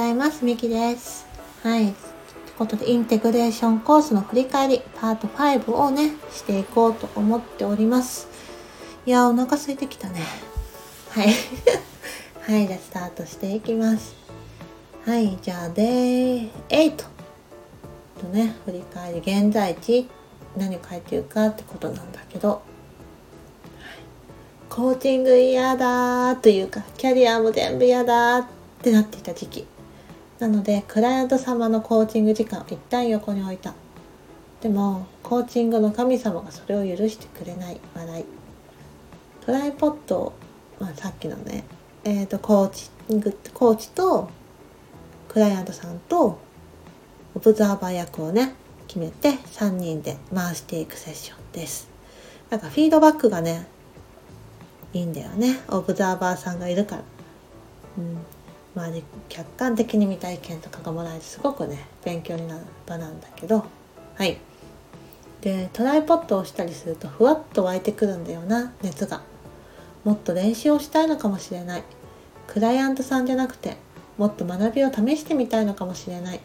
ざいます。みきです。はい。ということで、インテグレーションコースの振り返り、パート5をね、していこうと思っております。いやー、お腹空いてきたね。はい。はい、じゃあスタートしていきます。はい、じゃあ、で、8とね、振り返り、現在地、何書いてるかってことなんだけど、コーチング嫌だというかキャリアも全部嫌だってなっていた時期なのでクライアント様のコーチング時間を一旦横に置いた。でもコーチングの神様がそれを許してくれない笑い。トライポットを、まあ、さっきのねえー、とコーチングコーチとクライアントさんとオブザーバー役をね決めて3人で回していくセッションです。なんかフィードバックがねいいんだよね。オブザーバーさんがいるから、うん、まあね客観的に見た意見とかがもらえてすごくね勉強になる場なんだけど。はい。でトライポットをしたりするとふわっと湧いてくるんだよな熱が。もっと練習をしたいのかもしれない。クライアントさんじゃなくてもっと学びを試してみたいのかもしれない。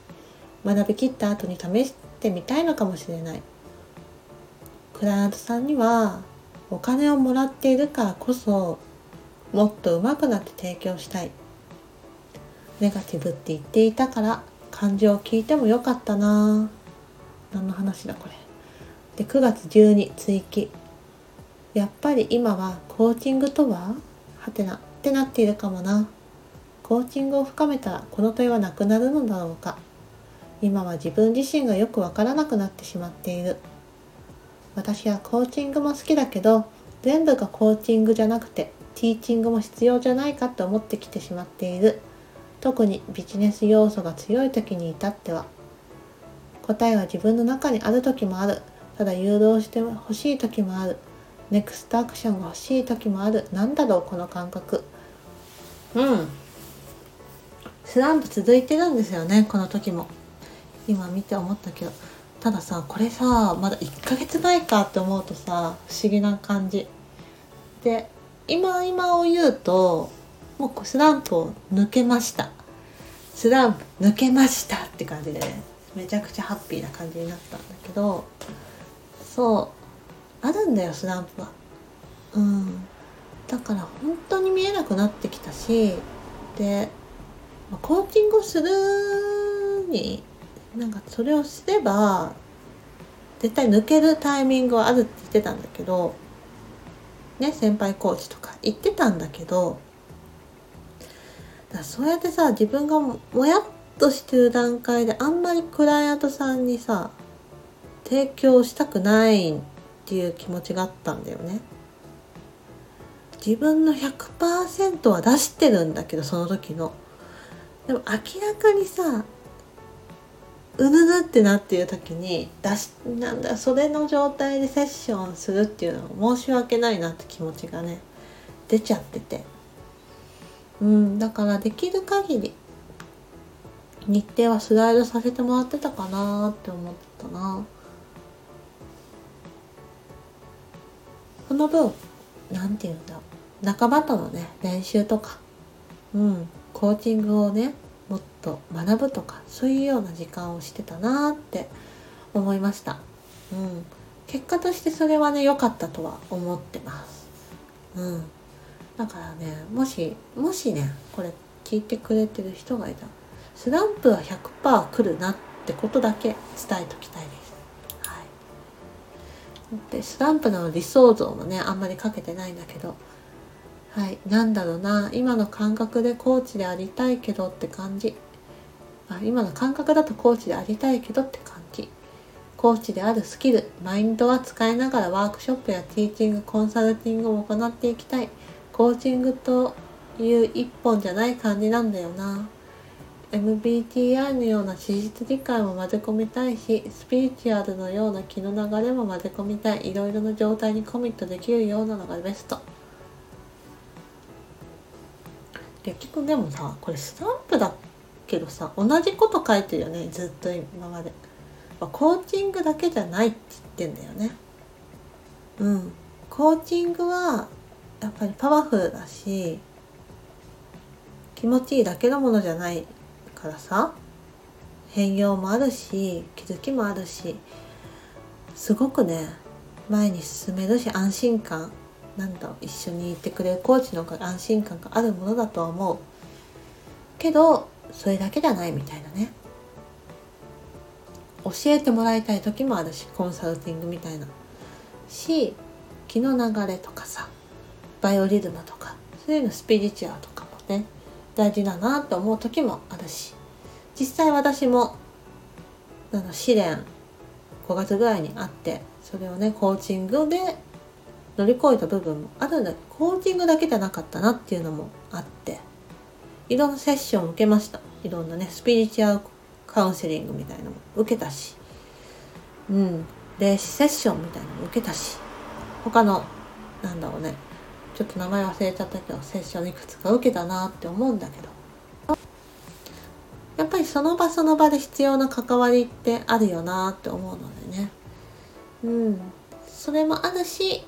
学びきった後に試してみたいのかもしれない。クライアントさんにはお金をもらっているからこそもっと上手くなって提供したい。ネガティブって言っていたから感情を聞いてもよかったな。何の話だこれ。で9月12追記やっぱり今はコーチングとははてなってなっているかもな。コーチングを深めたらこの問いはなくなるのだろうか。今は自分自身がよくわからなくなってしまっている。私はコーチングも好きだけど全部がコーチングじゃなくてティーチングも必要じゃないかと思ってきてしまっている。特にビジネス要素が強い時に至っては答えは自分の中にある時もある。ただ誘導してほしい時もある。ネクストアクションが欲しい時もある。なんだろうこの感覚。うん。スランプ続いてるんですよねこの時も。今見て思ったけど。たださこれさまだ1ヶ月前かって思うとさ不思議な感じ。で今今を言うともうスランプを抜けました。スランプ抜けましたって感じでねめちゃくちゃハッピーな感じになったんだけどそうあるんだよスランプは。うん。だから本当に見えなくなってきたしでコーチングをするになんかそれをすれば絶対抜けるタイミングはあるって言ってたんだけどね先輩コーチとか言ってたんだけどだそうやってさ自分がもやっとしてる段階であんまりクライアントさんにさ提供したくないっていう気持ちがあったんだよね。自分の100%は出してるんだけどその時の。でも明らかにさうぬぬってなっている時に出しなんだそれの状態でセッションするっていうのは申し訳ないなって気持ちがね出ちゃっててうんだからできる限り日程はスライドさせてもらってたかなって思ったな。その分なんて言うんだ仲間とのね練習とかうんコーチングをねもっと学ぶとかそういうような時間をしてたなって思いました、うん、結果としてそれはね良かったとは思ってます、うん、だからねもしもしねこれ聞いてくれてる人がいたらスランプは100%来るなってことだけ伝えときたいです、はい、でスランプの理想像もねあんまりかけてないんだけどはい、なんだろうな今の感覚でコーチでありたいけどって感じ。あ今の感覚だとコーチでありたいけどって感じ。コーチであるスキルマインドは使いながらワークショップやティーチングコンサルティングを行っていきたい。コーチングという一本じゃない感じなんだよな。MBTI のような事実理解も混ぜ込みたいしスピリチュアルのような気の流れも混ぜ込みたい。いろいろな状態にコミットできるようなのがベスト。結局でもさこれスタンプだけどさ同じこと書いてるよねずっと今まで。コーチングだけじゃないって言ってんだよね。うん。コーチングはやっぱりパワフルだし気持ちいいだけのものじゃないからさ変容もあるし気づきもあるしすごくね前に進めるし安心感なんだろう一緒にいてくれるコーチの方が安心感があるものだとは思う。けどそれだけじゃないみたいなね。教えてもらいたい時もあるしコンサルティングみたいな。し気の流れとかさバイオリズムとかそういうのスピリチュアルとかもね大事だなって思う時もあるし実際私もあの試練5月ぐらいにあってそれをねコーチングで乗り越えた部分もあるんだコーチングだけじゃなかったなっていうのもあっていろんなセッションを受けました。いろんなねスピリチュアルカウンセリングみたいなのも受けたしうん。霊視セッションみたいなのも受けたし他のなんだろうねちょっと名前忘れちゃったけどセッションいくつか受けたなって思うんだけど。やっぱりその場その場で必要な関わりってあるよなって思うのでね。うん。それもあるし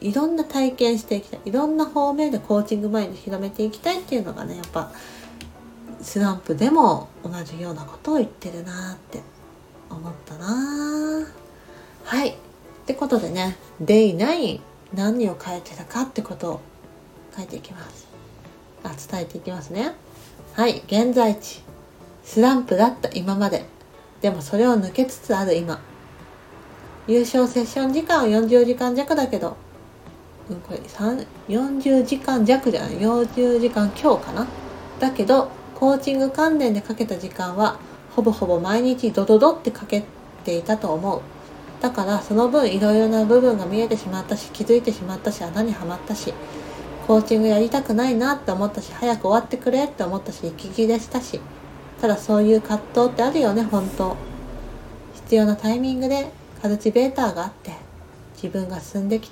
いろんな体験していきたい。いろんな方面でコーチングマインド広めていきたいっていうのがねやっぱスランプでも同じようなことを言ってるなって思ったな。はい。ってことでね Day9 何を書いてたかってことを書いていきます。あ伝えていきますね。はい現在地。スランプだった今まで。でもそれを抜けつつある今。優勝セッション時間は40時間弱だけど、うん、これ40時間弱じゃない。40時間強かな。だけどコーチング関連でかけた時間はほぼほぼ毎日ドドドってかけていたと思う。だからその分いろいろな部分が見えてしまったし気づいてしまったし穴にはまったしコーチングやりたくないなって思ったし早く終わってくれって思ったし息切れしたしただそういう葛藤ってあるよね本当。必要なタイミングでカルチベーターがあって自分が進んでき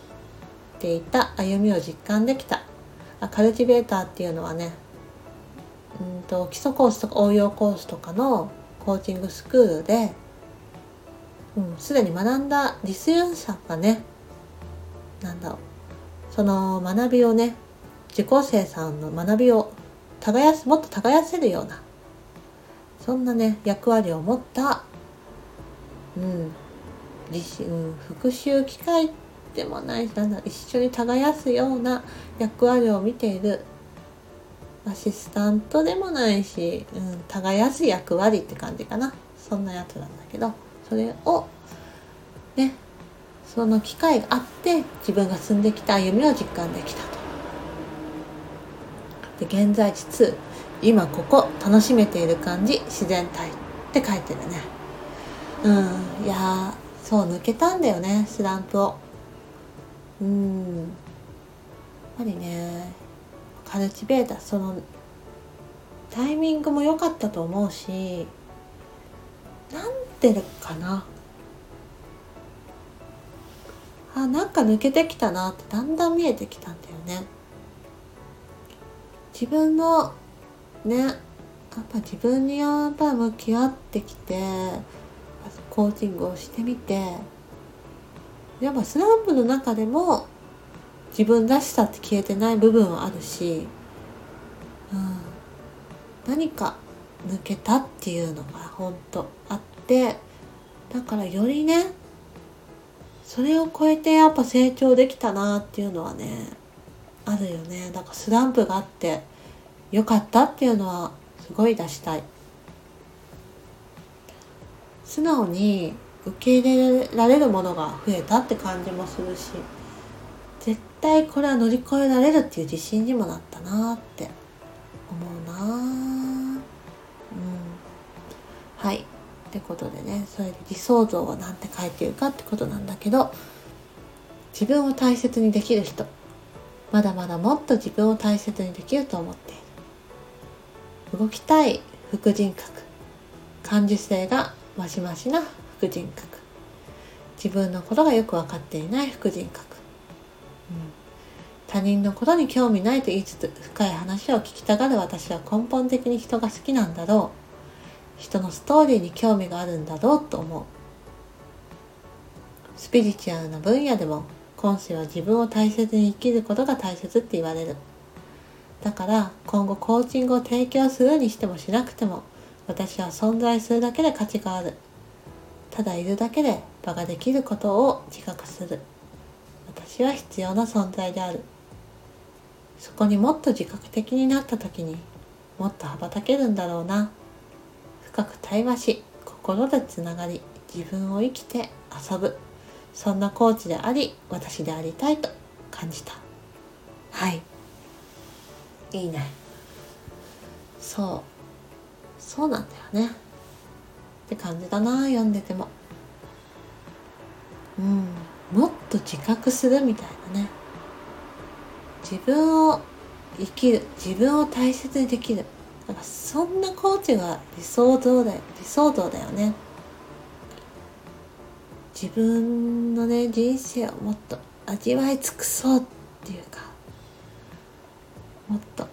ていた歩みを実感できた。あカルチベーターっていうのはねうんと基礎コースとか応用コースとかのコーチングスクールですで、ん、に学んだ実演者がねなんだろう。その学びをね受講生さんの学びを耕すもっと耕せるようなそんなね役割を持ったうん自身、うん、復習機会でもないしなんだ一緒に耕すような役割を見ているアシスタントでもないし、うん、耕す役割って感じかな。そんなやつなんだけど。それをねその機会があって自分が進んできた歩みを実感できたと。で現在地2今ここ楽しめている感じ。自然体って書いてるね。うん。いやそう抜けたんだよねスランプを。うん。やっぱりねカルチベーターそのタイミングも良かったと思うしなんでかな？あなんか抜けてきたなってだんだん見えてきたんだよね。自分のねやっぱ自分にやっぱ向き合ってきてコーチングをしてみてやっぱスランプの中でも自分らしさって消えてない部分はあるし、うん、何か抜けたっていうのが本当あってだからよりねそれを超えてやっぱ成長できたなっていうのはねあるよね。だからスランプがあって良かったっていうのはすごい出したい。素直に受け入れられるものが増えたって感じもするし絶対これは乗り越えられるっていう自信にもなったなって思うな。うん。はい。ってことでねそれで理想像は何て書いてるかってことなんだけど自分を大切にできる人まだまだもっと自分を大切にできると思っている。動きたい副人格感受性がマシマシな副人格。自分のことがよく分かっていない副人格、うん、他人のことに興味ないと言いつつ深い話を聞きたがる私は根本的に人が好きなんだろう。人のストーリーに興味があるんだろうと思う。スピリチュアルな分野でも今世は自分を大切に生きることが大切って言われる。だから今後コーチングを提供するにしてもしなくても私は存在するだけで価値がある。ただいるだけで場ができることを自覚する。私は必要な存在である。そこにもっと自覚的になった時にもっと羽ばたけるんだろうな。深く対話し心でつながり自分を生きて遊ぶ。そんなコーチであり私でありたいと感じた。はい。いいね。そう。そうなんだよね。って感じだな読んでても。うん。もっと自覚するみたいなね。自分を生きる自分を大切にできるなんかそんなコーチが理想像だ理想像だよね。自分のね人生をもっと味わい尽くそうっていうかもっと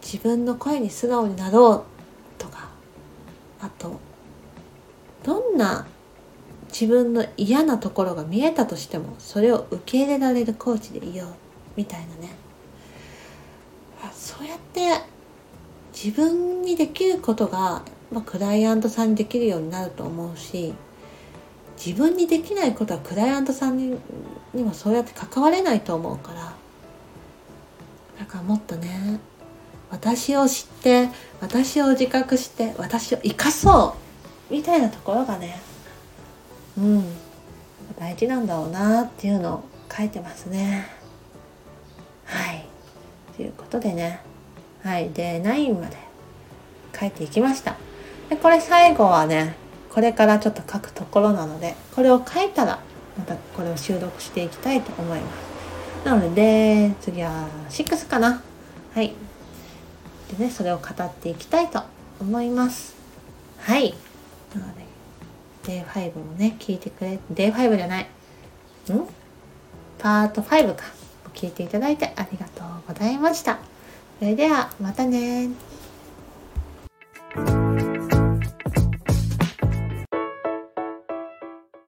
自分の声に素直になろうとかあとどんな自分の嫌なところが見えたとしてもそれを受け入れられるコーチでいようみたいなね。そうやって自分にできることが、まあ、クライアントさんにできるようになると思うし自分にできないことはクライアントさんににもそうやって関われないと思うからだからもっとね私を知って私を自覚して私を生かそうみたいなところがねうん大事なんだろうなっていうのを書いてますね。はい。ということでね。はい。で9まで書いていきました。でこれ最後はねこれからちょっと書くところなのでこれを書いたらまたこれを収録していきたいと思います。なので次は6かな。はい。でねそれを語っていきたいと思います。はい。なので Day5 もね聞いてくれ Day5 じゃない。ん？パート5か。聞いていただいてありがとうございました。それではまたね